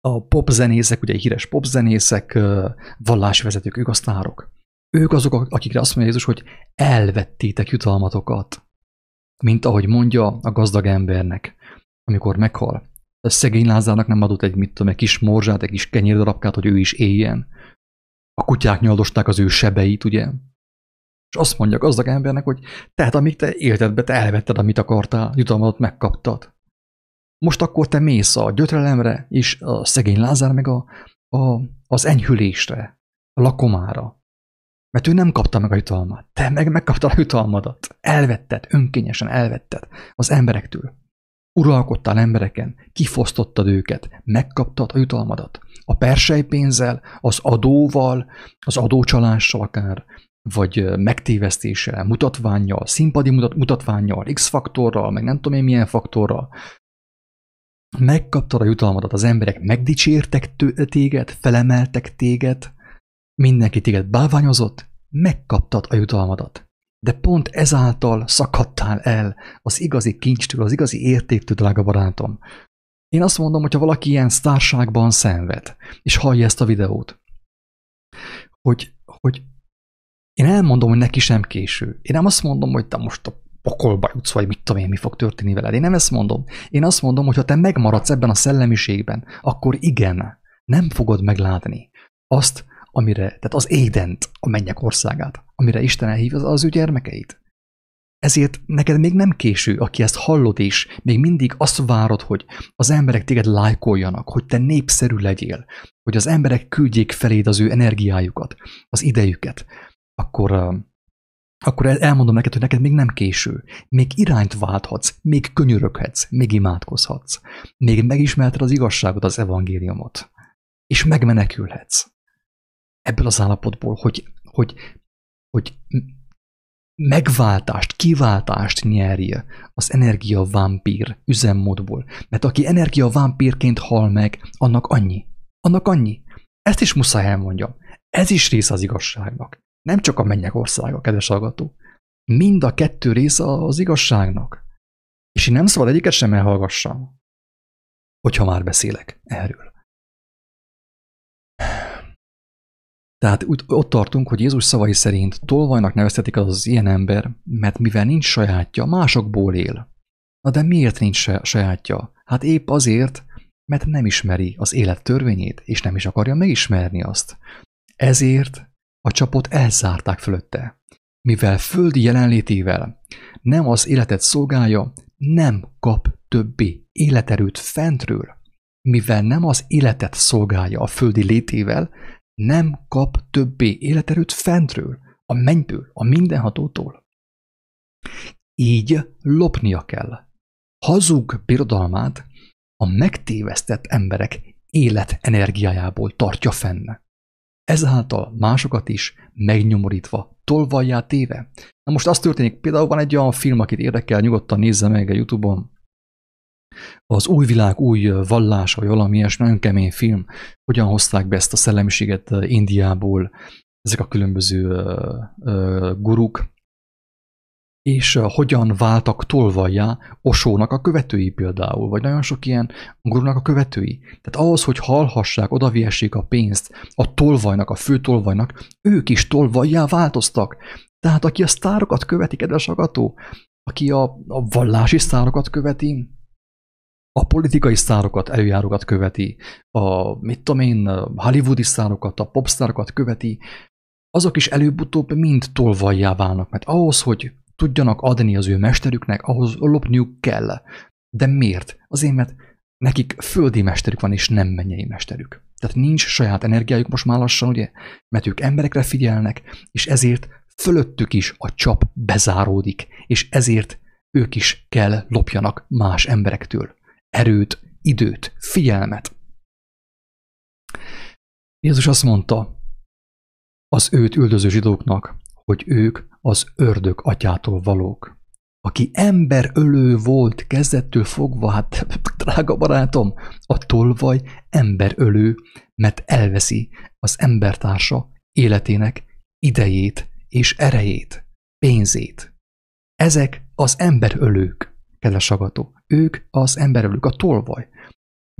a popzenészek, ugye híres popzenészek, vallásvezetők, ők a sztárok. Ők azok, akikre azt mondja Jézus, hogy elvettétek jutalmatokat, mint ahogy mondja a gazdag embernek, amikor meghal. A szegény Lázárnak nem adott egy, mit tudom, egy kis morzsát, egy kis kenyérdarabkát, hogy ő is éljen. A kutyák nyaldosták az ő sebeit, ugye? És azt mondja a gazdag embernek, hogy tehát amíg te élted be, te elvetted, amit akartál, jutalmadat megkaptad. Most akkor te mész a gyötrelemre, és a szegény Lázár meg a, a, az enyhülésre, a lakomára. Mert ő nem kapta meg a jutalmat. Te meg megkaptad a jutalmadat. Elvetted, önkényesen elvetted az emberektől. Uralkodtál embereken, kifosztottad őket, megkaptad a jutalmadat. A persely pénzzel, az adóval, az adócsalással akár, vagy megtévesztéssel, mutatványjal, színpadi mutat, mutatványjal, X-faktorral, meg nem tudom én milyen faktorral. Megkaptad a jutalmadat, az emberek megdicsértek téged, felemeltek téged, mindenki téged bálványozott, megkaptad a jutalmadat. De pont ezáltal szakadtál el az igazi kincstől, az igazi értéktől, drága barátom. Én azt mondom, hogyha valaki ilyen sztárságban szenved, és hallja ezt a videót, hogy, hogy én elmondom, hogy neki sem késő. Én nem azt mondom, hogy te most a pokolba jutsz, vagy mit tudom én, mi fog történni veled. Én nem ezt mondom. Én azt mondom, hogy ha te megmaradsz ebben a szellemiségben, akkor igen, nem fogod meglátni azt, amire, tehát az édent, a mennyek országát, amire Isten elhív az, az ő gyermekeit. Ezért neked még nem késő, aki ezt hallod is, még mindig azt várod, hogy az emberek téged lájkoljanak, hogy te népszerű legyél, hogy az emberek küldjék feléd az ő energiájukat, az idejüket, akkor, akkor elmondom neked, hogy neked még nem késő. Még irányt válthatsz, még könyöröghetsz, még imádkozhatsz, még megismerted az igazságot, az evangéliumot, és megmenekülhetsz ebből az állapotból, hogy, hogy, hogy megváltást, kiváltást nyerje az energia vámpír üzemmódból. Mert aki energia vámpírként hal meg, annak annyi. Annak annyi. Ezt is muszáj elmondjam. Ez is része az igazságnak. Nem csak a mennyek országa, kedves hallgató. Mind a kettő része az igazságnak. És én nem szabad egyiket sem elhallgassam, hogyha már beszélek erről. Tehát ott tartunk, hogy Jézus szavai szerint tolvajnak nevezhetik az, az ilyen ember, mert mivel nincs sajátja, másokból él. Na de miért nincs sajátja? Hát épp azért, mert nem ismeri az élet törvényét, és nem is akarja megismerni azt. Ezért a csapot elzárták fölötte. Mivel földi jelenlétével nem az életet szolgálja, nem kap többi életerőt fentről. Mivel nem az életet szolgálja a földi létével, nem kap többé életerőt fentről, a mennyből, a mindenhatótól. Így lopnia kell. Hazug birodalmát a megtévesztett emberek életenergiájából tartja fenn. Ezáltal másokat is megnyomorítva, tolvajjá téve. Na most az történik, például van egy olyan film, akit érdekel, nyugodtan nézze meg a Youtube-on, az új világ új vallása, vagy valami ilyesmi, nagyon kemény film, hogyan hozták be ezt a szellemiséget Indiából, ezek a különböző guruk, és hogyan váltak tolvajjá Osónak a követői például, vagy nagyon sok ilyen gurunak a követői. Tehát ahhoz, hogy hallhassák, odaviessék a pénzt a tolvajnak, a fő tolvajnak, ők is tolvajjá változtak. Tehát aki a sztárokat követi, kedves agató, aki a, a vallási sztárokat követi, a politikai sztárokat, előjárókat követi, a, mit tudom én, hollywoodi sztárokat, a popsztárokat követi, azok is előbb-utóbb mind tolvajjá válnak, mert ahhoz, hogy tudjanak adni az ő mesterüknek, ahhoz lopniuk kell. De miért? Azért, mert nekik földi mesterük van, és nem mennyei mesterük. Tehát nincs saját energiájuk most már lassan, ugye? Mert ők emberekre figyelnek, és ezért fölöttük is a csap bezáródik, és ezért ők is kell lopjanak más emberektől erőt, időt, figyelmet. Jézus azt mondta az őt üldöző zsidóknak, hogy ők az ördög atyától valók. Aki emberölő volt kezdettől fogva, hát drága barátom, a tolvaj emberölő, mert elveszi az embertársa életének idejét és erejét, pénzét. Ezek az emberölők kedves agató. Ők az emberölők, a tolvaj.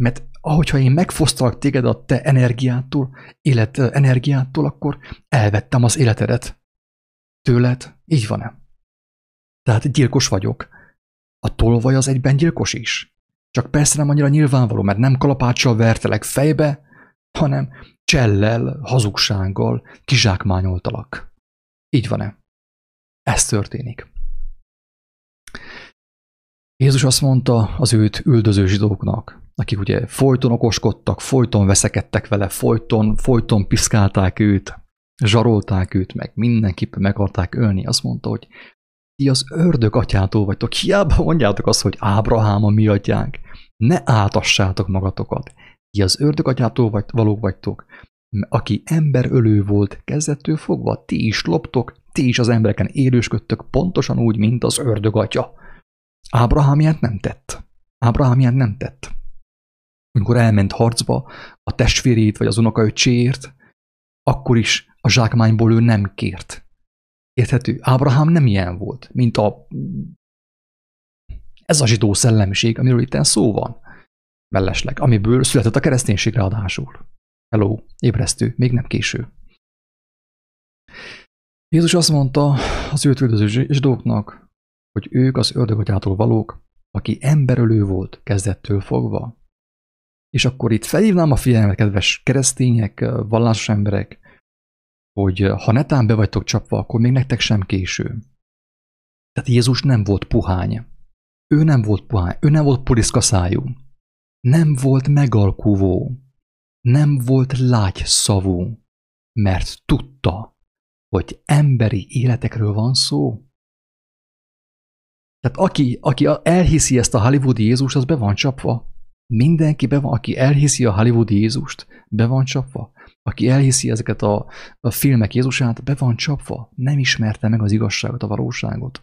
Mert ahogyha én megfosztalak téged a te energiától, élet energiától, akkor elvettem az életedet. Tőled így van-e? Tehát gyilkos vagyok. A tolvaj az egyben gyilkos is. Csak persze nem annyira nyilvánvaló, mert nem kalapáccsal vertelek fejbe, hanem csellel, hazugsággal kizsákmányoltalak. Így van-e? Ez történik. Jézus azt mondta az őt üldöző zsidóknak, akik ugye folyton okoskodtak, folyton veszekedtek vele, folyton, folyton piszkálták őt, zsarolták őt meg, mindenképpen meg akarták ölni. Azt mondta, hogy ti az ördög atyától vagytok, hiába mondjátok azt, hogy Ábrahám a mi atyánk. Ne átassátok magatokat. Ti az ördög atyától vagy, valók vagytok, aki emberölő volt kezdettől fogva, ti is loptok, ti is az embereken élősködtök pontosan úgy, mint az ördög atya. Ábrahám ilyet nem tett. Ábrahám ilyet nem tett. Amikor elment harcba a testvérét vagy az unokaöccséért, akkor is a zsákmányból ő nem kért. Érthető? Ábrahám nem ilyen volt, mint a ez a zsidó szellemiség, amiről itt szó van. Mellesleg, amiből született a kereszténység ráadásul. Hello, ébresztő, még nem késő. Jézus azt mondta az őt üldöző zsidóknak, hogy ők az ördögatyától valók, aki emberölő volt kezdettől fogva. És akkor itt felhívnám a figyelmet, kedves keresztények, vallásos emberek, hogy ha netán be vagytok csapva, akkor még nektek sem késő. Tehát Jézus nem volt puhány. Ő nem volt puhány, ő nem volt poliszkaszájú. Nem volt megalkuvó. Nem volt lágy szavú, mert tudta, hogy emberi életekről van szó. Tehát aki, aki elhiszi ezt a hollywoodi Jézust, az be van csapva. Mindenki be van, aki elhiszi a hollywoodi Jézust, be van csapva. Aki elhiszi ezeket a, a filmek Jézusát, be van csapva. Nem ismerte meg az igazságot, a valóságot.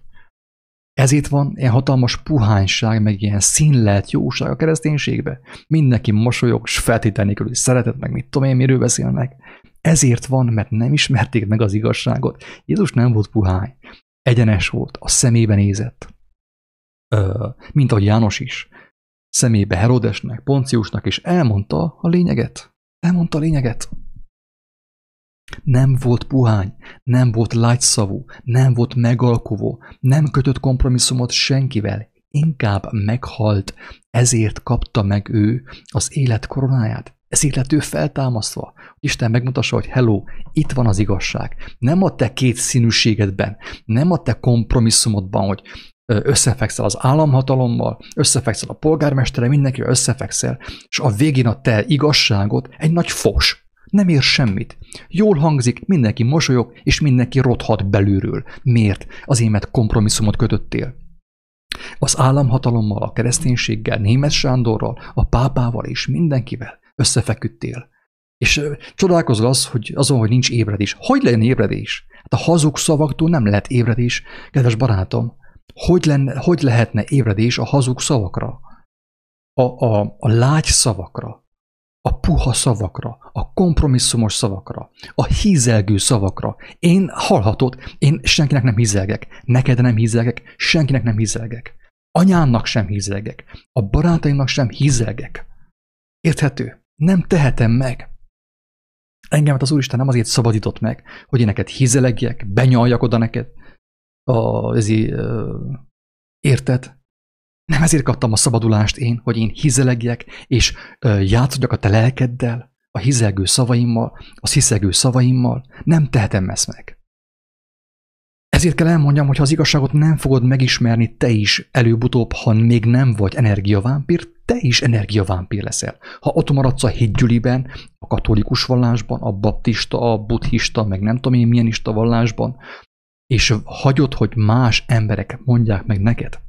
Ezért van ilyen hatalmas puhányság, meg ilyen színlelt jóság a kereszténységbe. Mindenki mosolyog, és feltétel nélkül, hogy szeretet, meg mit tudom én, miről beszélnek. Ezért van, mert nem ismerték meg az igazságot. Jézus nem volt puhány. Egyenes volt, a szemébe nézett. Mint ahogy János is. Szemébe Herodesnek, Ponciusnak, és elmondta a lényeget. Elmondta a lényeget. Nem volt puhány, nem volt lágyszavú, nem volt megalkovó, nem kötött kompromisszumot senkivel, inkább meghalt, ezért kapta meg ő az élet koronáját. Ezért lett ő feltámasztva. Isten megmutassa, hogy hello, itt van az igazság. Nem a te két színűségedben, nem a te kompromisszumodban, hogy összefekszel az államhatalommal, összefekszel a polgármestere, mindenkivel összefekszel, és a végén a te igazságod egy nagy fos. Nem ér semmit. Jól hangzik, mindenki mosolyog, és mindenki rothat belülről. Miért? Azért, mert kompromisszumot kötöttél. Az államhatalommal, a kereszténységgel, Német Sándorral, a pápával és mindenkivel összefeküdtél. És csodálkozol az, hogy azon, hogy nincs ébredés. Hogy legyen ébredés? Hát a hazug szavaktól nem lehet ébredés, kedves barátom. Hogy, lenne, hogy lehetne ébredés a hazug szavakra? A, a, a lágy szavakra, a puha szavakra, a kompromisszumos szavakra, a hízelgő szavakra. Én hallhatod, én senkinek nem hízelgek, neked nem hízelgek, senkinek nem hízelgek. Anyámnak sem hízelgek, a barátaimnak sem hízelgek. Érthető? Nem tehetem meg. Engemet az Úristen nem azért szabadított meg, hogy én neked hízelegjek, benyaljak oda neked, a, ezi, érted? Nem ezért kaptam a szabadulást én, hogy én hizelegjek, és játszodjak a te lelkeddel, a hizelgő szavaimmal, a hiszegő szavaimmal. Nem tehetem ezt meg. Ezért kell elmondjam, hogy ha az igazságot nem fogod megismerni te is előbb-utóbb, ha még nem vagy energiavámpír, te is energiavámpír leszel. Ha ott maradsz a hídgyüliben, a katolikus vallásban, a baptista, a buddhista, meg nem tudom én milyen ista vallásban, és hagyod, hogy más emberek mondják meg neked,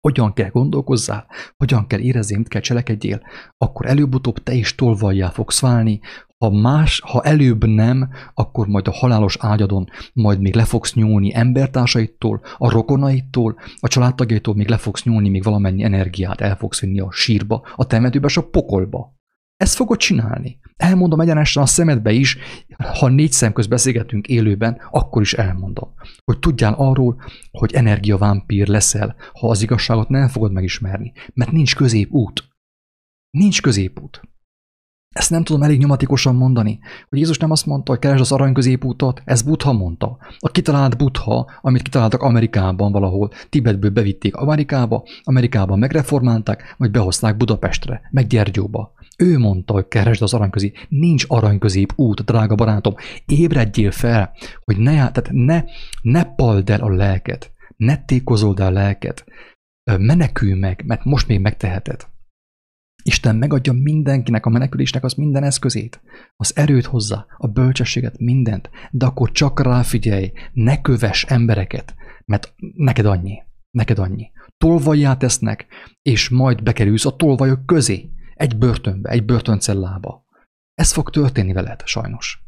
hogyan kell gondolkozzál, hogyan kell érezni, mit kell cselekedjél, akkor előbb-utóbb te is tolvajjá fogsz válni, ha más, ha előbb nem, akkor majd a halálos ágyadon majd még le fogsz nyúlni embertársaitól, a rokonaitól, a családtagjaitól még le fogsz nyúlni, még valamennyi energiát el fogsz vinni a sírba, a temetőbe és a pokolba. Ezt fogod csinálni. Elmondom egyenesen a szemedbe is, ha négy szem közt beszélgetünk élőben, akkor is elmondom. Hogy tudjál arról, hogy energiavámpír leszel, ha az igazságot nem fogod megismerni. Mert nincs középút. Nincs középút. Ezt nem tudom elég nyomatikusan mondani, hogy Jézus nem azt mondta, hogy keresd az arany középútot, ez Buddha mondta. A kitalált Buddha, amit kitaláltak Amerikában valahol, Tibetből bevitték Amerikába, Amerikában megreformálták, vagy behozták Budapestre, meg Gyergyóba. Ő mondta, hogy keresd az aranyközi. Nincs aranyközép út, drága barátom. Ébredjél fel, hogy ne, tehát ne, ne pald el a lelket, ne tékozold el a lelket. Menekülj meg, mert most még megteheted. Isten megadja mindenkinek a menekülésnek az minden eszközét, az erőt hozzá, a bölcsességet, mindent, de akkor csak ráfigyelj, ne köves embereket, mert neked annyi, neked annyi. Tolvajjá tesznek, és majd bekerülsz a tolvajok közé, egy börtönbe, egy börtöncellába. Ez fog történni veled, sajnos.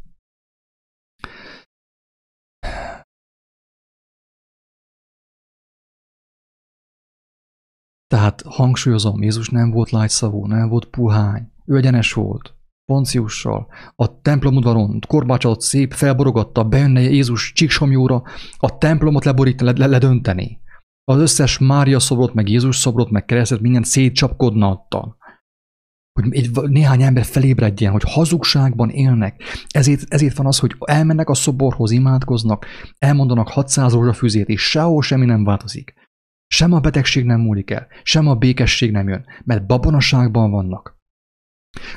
Tehát hangsúlyozom, Jézus nem volt lágyszavú, nem volt puhány, ő egyenes volt, Ponciussal, a templomudvaron korbácsolott szép, felborogatta, bejönne Jézus csíksomjóra, a templomot leborít, le, ledönteni. Az összes Mária szobrot, meg Jézus szobrot, meg keresztet, mindent szétcsapkodna ottan hogy egy, néhány ember felébredjen, hogy hazugságban élnek. Ezért, ezért van az, hogy elmennek a szoborhoz, imádkoznak, elmondanak 600 rózsafűzét, és sehol semmi nem változik. Sem a betegség nem múlik el, sem a békesség nem jön, mert babonaságban vannak.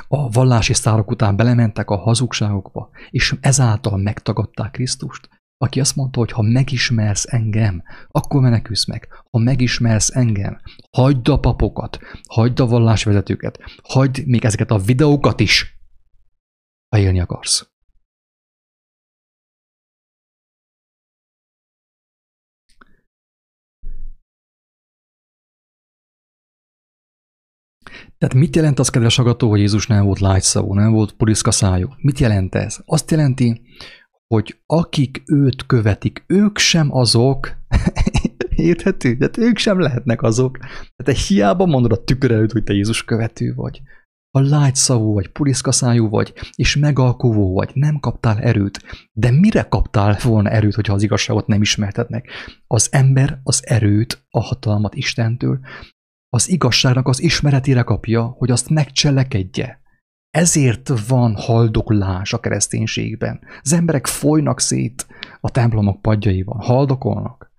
A vallási sztárok után belementek a hazugságokba, és ezáltal megtagadták Krisztust aki azt mondta, hogy ha megismersz engem, akkor menekülsz meg. Ha megismersz engem, hagyd a papokat, hagyd a vallásvezetőket, hagyd még ezeket a videókat is, ha élni akarsz. Tehát mit jelent az, kedves agató, hogy Jézus nem volt lágyszavú, nem volt puliszka szájú? Mit jelent ez? Azt jelenti, hogy akik őt követik, ők sem azok, érthető? Tehát ők sem lehetnek azok. Tehát te hiába mondod a tükör előtt, hogy te Jézus követő vagy. ha lágyszavú vagy, puliszkaszájú vagy, és megalkuvó vagy, nem kaptál erőt. De mire kaptál volna erőt, hogyha az igazságot nem ismertetnek? Az ember az erőt, a hatalmat Istentől, az igazságnak az ismeretére kapja, hogy azt megcselekedje. Ezért van haldoklás a kereszténységben. Az emberek folynak szét a templomok padjaiban, haldokolnak.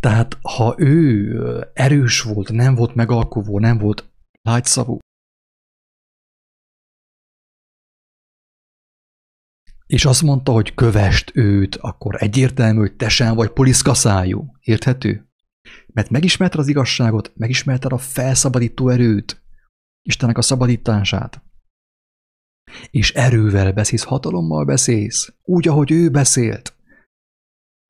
Tehát ha ő erős volt, nem volt megalkovó, nem volt lágyszavú, és azt mondta, hogy kövest őt, akkor egyértelmű, hogy te sem vagy poliszkaszájú. Érthető? Mert megismerted az igazságot, megismerted a felszabadító erőt, Istennek a szabadítását. És erővel beszélsz, hatalommal beszélsz, úgy, ahogy ő beszélt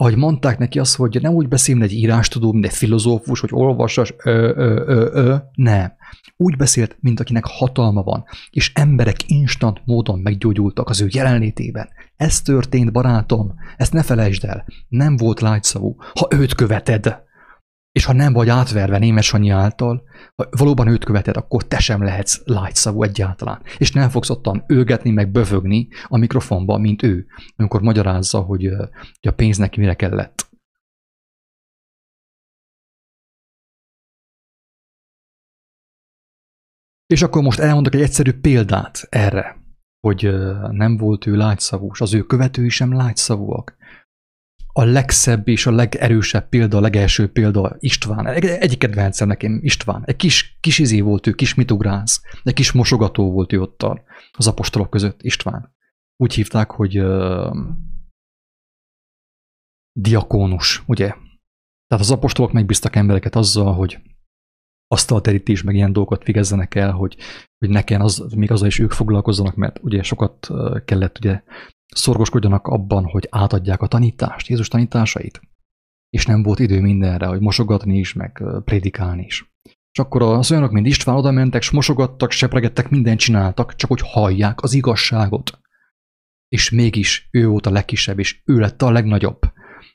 ahogy mondták neki azt, hogy nem úgy beszél, mint egy írástudó, mint egy filozófus, hogy olvasas, ö, ö, ö, ö, nem. Úgy beszélt, mint akinek hatalma van, és emberek instant módon meggyógyultak az ő jelenlétében. Ez történt, barátom, ezt ne felejtsd el. Nem volt lágyszavú. Ha őt követed, és ha nem vagy átverve némes Sanyi által, ha valóban őt követed, akkor te sem lehetsz lágyszavú egyáltalán. És nem fogsz ottan őgetni, meg böfögni a mikrofonba, mint ő, amikor magyarázza, hogy, hogy a pénz neki mire kellett. És akkor most elmondok egy egyszerű példát erre, hogy nem volt ő lágyszavús, az ő követői sem lágyszavúak a legszebb és a legerősebb példa, a legelső példa István. Egy, egy kedvencem nekem István. Egy kis, kis izé volt ő, kis mitugrász, egy kis mosogató volt ő ott az apostolok között, István. Úgy hívták, hogy uh, diakónus, ugye? Tehát az apostolok megbíztak embereket azzal, hogy asztalterítés, meg ilyen dolgokat végezzenek el, hogy, hogy nekem az, még azzal is ők foglalkozzanak, mert ugye sokat kellett ugye szorgoskodjanak abban, hogy átadják a tanítást, Jézus tanításait. És nem volt idő mindenre, hogy mosogatni is, meg prédikálni is. És akkor az olyanok, mint István oda mentek, s mosogattak, sepregettek, mindent csináltak, csak hogy hallják az igazságot. És mégis ő volt a legkisebb, és ő lett a legnagyobb,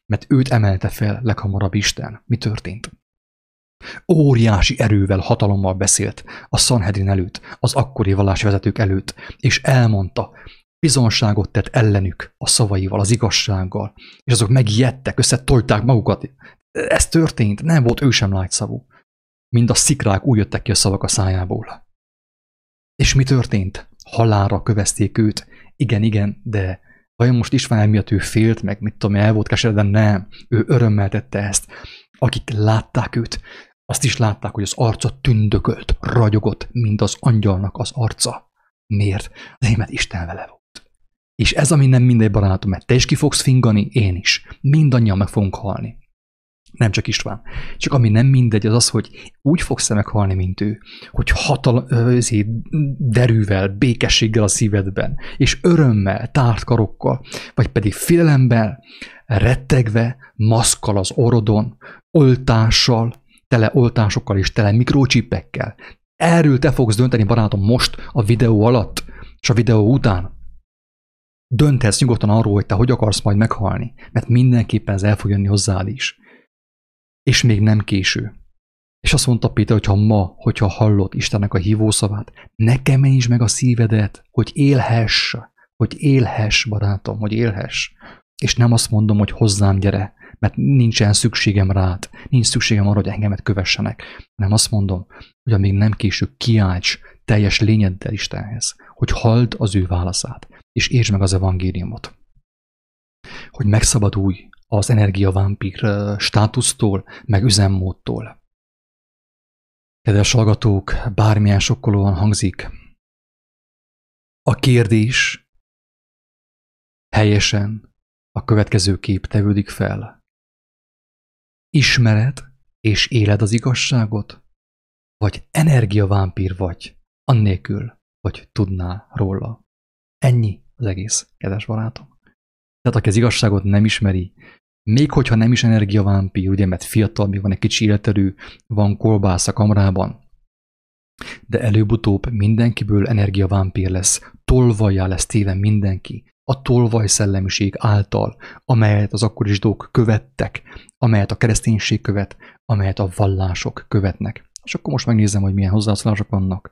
mert őt emelte fel leghamarabb Isten. Mi történt? Óriási erővel, hatalommal beszélt a Sanhedrin előtt, az akkori vallásvezetők előtt, és elmondta, bizonságot tett ellenük a szavaival, az igazsággal, és azok megijedtek, összetolták magukat. Ez történt, nem volt ő sem lágyszavú. Mind a szikrák úgy jöttek ki a szavak a szájából. És mi történt? Halára kövezték őt. Igen, igen, de vajon most István emiatt ő félt, meg mit tudom, el volt keseredben? Nem, ő örömmel tette ezt. Akik látták őt, azt is látták, hogy az arca tündökölt, ragyogott, mint az angyalnak az arca. Miért? Mert Isten vele volt. És ez, ami nem mindegy barátom, mert te is ki fogsz fingani, én is. Mindannyian meg fogunk halni. Nem csak István. Csak ami nem mindegy, az az, hogy úgy fogsz -e meghalni, mint ő, hogy hatal derűvel, békességgel a szívedben, és örömmel, tárt karokkal, vagy pedig félelemben, rettegve, maszkal az orodon, oltással, tele oltásokkal és tele mikrocsipekkel. Erről te fogsz dönteni, barátom, most a videó alatt, és a videó után dönthetsz nyugodtan arról, hogy te hogy akarsz majd meghalni, mert mindenképpen ez el fog jönni hozzád is. És még nem késő. És azt mondta Péter, hogy ha ma, hogyha hallod Istennek a hívószavát, ne kemenítsd meg a szívedet, hogy élhess, hogy élhess, barátom, hogy élhess. És nem azt mondom, hogy hozzám gyere, mert nincsen szükségem rád, nincs szükségem arra, hogy engemet kövessenek, hanem azt mondom, hogy amíg nem késő, kiálts teljes lényeddel Istenhez, hogy halld az ő válaszát és értsd meg az evangéliumot. Hogy megszabadulj az energiavámpír státusztól, meg üzemmódtól. Kedves hallgatók, bármilyen sokkolóan hangzik, a kérdés helyesen a következő kép tevődik fel. Ismered és éled az igazságot? Vagy energiavámpír vagy, annélkül, hogy tudnál róla? Ennyi az egész, kedves barátom. Tehát aki az igazságot nem ismeri, még hogyha nem is energiavámpi, ugye, mert fiatal, még van egy kicsi életerő, van kolbász a kamrában, de előbb-utóbb mindenkiből energiavámpír lesz, tolvajjá lesz téve mindenki, a tolvaj szellemiség által, amelyet az akkori zsidók követtek, amelyet a kereszténység követ, amelyet a vallások követnek. És akkor most megnézem, hogy milyen hozzászólások vannak.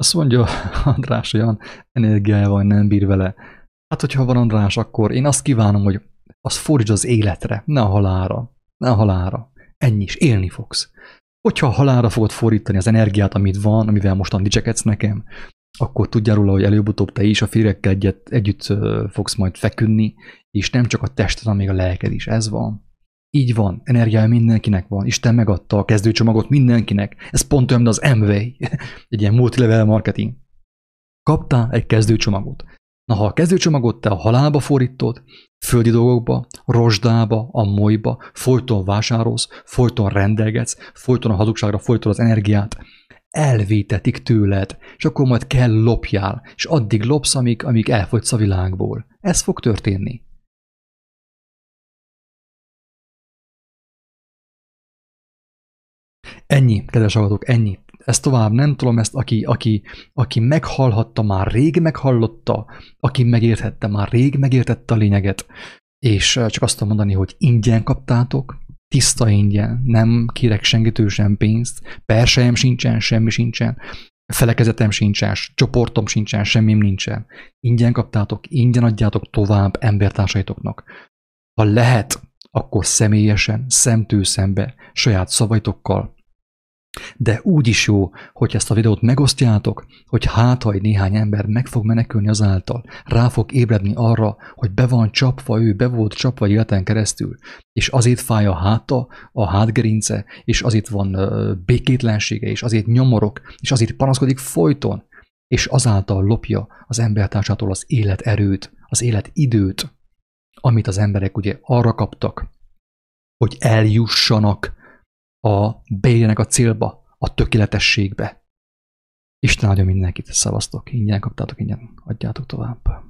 Azt mondja András, olyan energiájával nem bír vele. Hát, hogyha van András, akkor én azt kívánom, hogy az fordítsd az életre, ne a halára. Ne a halára. Ennyi is, élni fogsz. Hogyha a halára fogod fordítani az energiát, amit van, amivel mostan dicsekedsz nekem, akkor tudjál róla, hogy előbb-utóbb te is a férekkel egyet, együtt fogsz majd feküdni, és nem csak a tested, hanem még a lelked is. Ez van. Így van, energiája mindenkinek van. Isten megadta a kezdőcsomagot mindenkinek. Ez pont olyan, mint az MV, egy ilyen multilevel marketing. Kaptál egy kezdőcsomagot. Na, ha a kezdőcsomagot te a halálba fordítod, földi dolgokba, rozsdába, a molyba, folyton vásárolsz, folyton rendelgetsz, folyton a hazugságra folyton az energiát, elvétetik tőled, és akkor majd kell lopjál, és addig lopsz, amíg, amíg elfogysz a világból. Ez fog történni. Ennyi, kedves hallgatók, ennyi. Ezt tovább nem tudom, ezt aki, aki, aki meghallhatta, már rég meghallotta, aki megérthette, már rég megértette a lényeget, és csak azt tudom mondani, hogy ingyen kaptátok, tiszta ingyen, nem kérek senkitől sem pénzt, persejem sincsen, semmi sincsen, felekezetem sincsen, csoportom sincsen, semmim nincsen. Ingyen kaptátok, ingyen adjátok tovább embertársaitoknak. Ha lehet, akkor személyesen, szemtől szembe, saját szavaitokkal, de úgy is jó, hogy ezt a videót megosztjátok, hogy hát, ha egy néhány ember meg fog menekülni azáltal, rá fog ébredni arra, hogy be van csapva, ő be volt csapva életen keresztül, és azért fáj a háta, a hátgerince, és azért van békétlensége, és azért nyomorok, és azért panaszkodik folyton, és azáltal lopja az embertársától az életerőt, az életidőt, amit az emberek ugye arra kaptak, hogy eljussanak a beérjenek a célba, a tökéletességbe. Isten áldja mindenkit, szavaztok, ingyen kaptátok, ingyen adjátok tovább.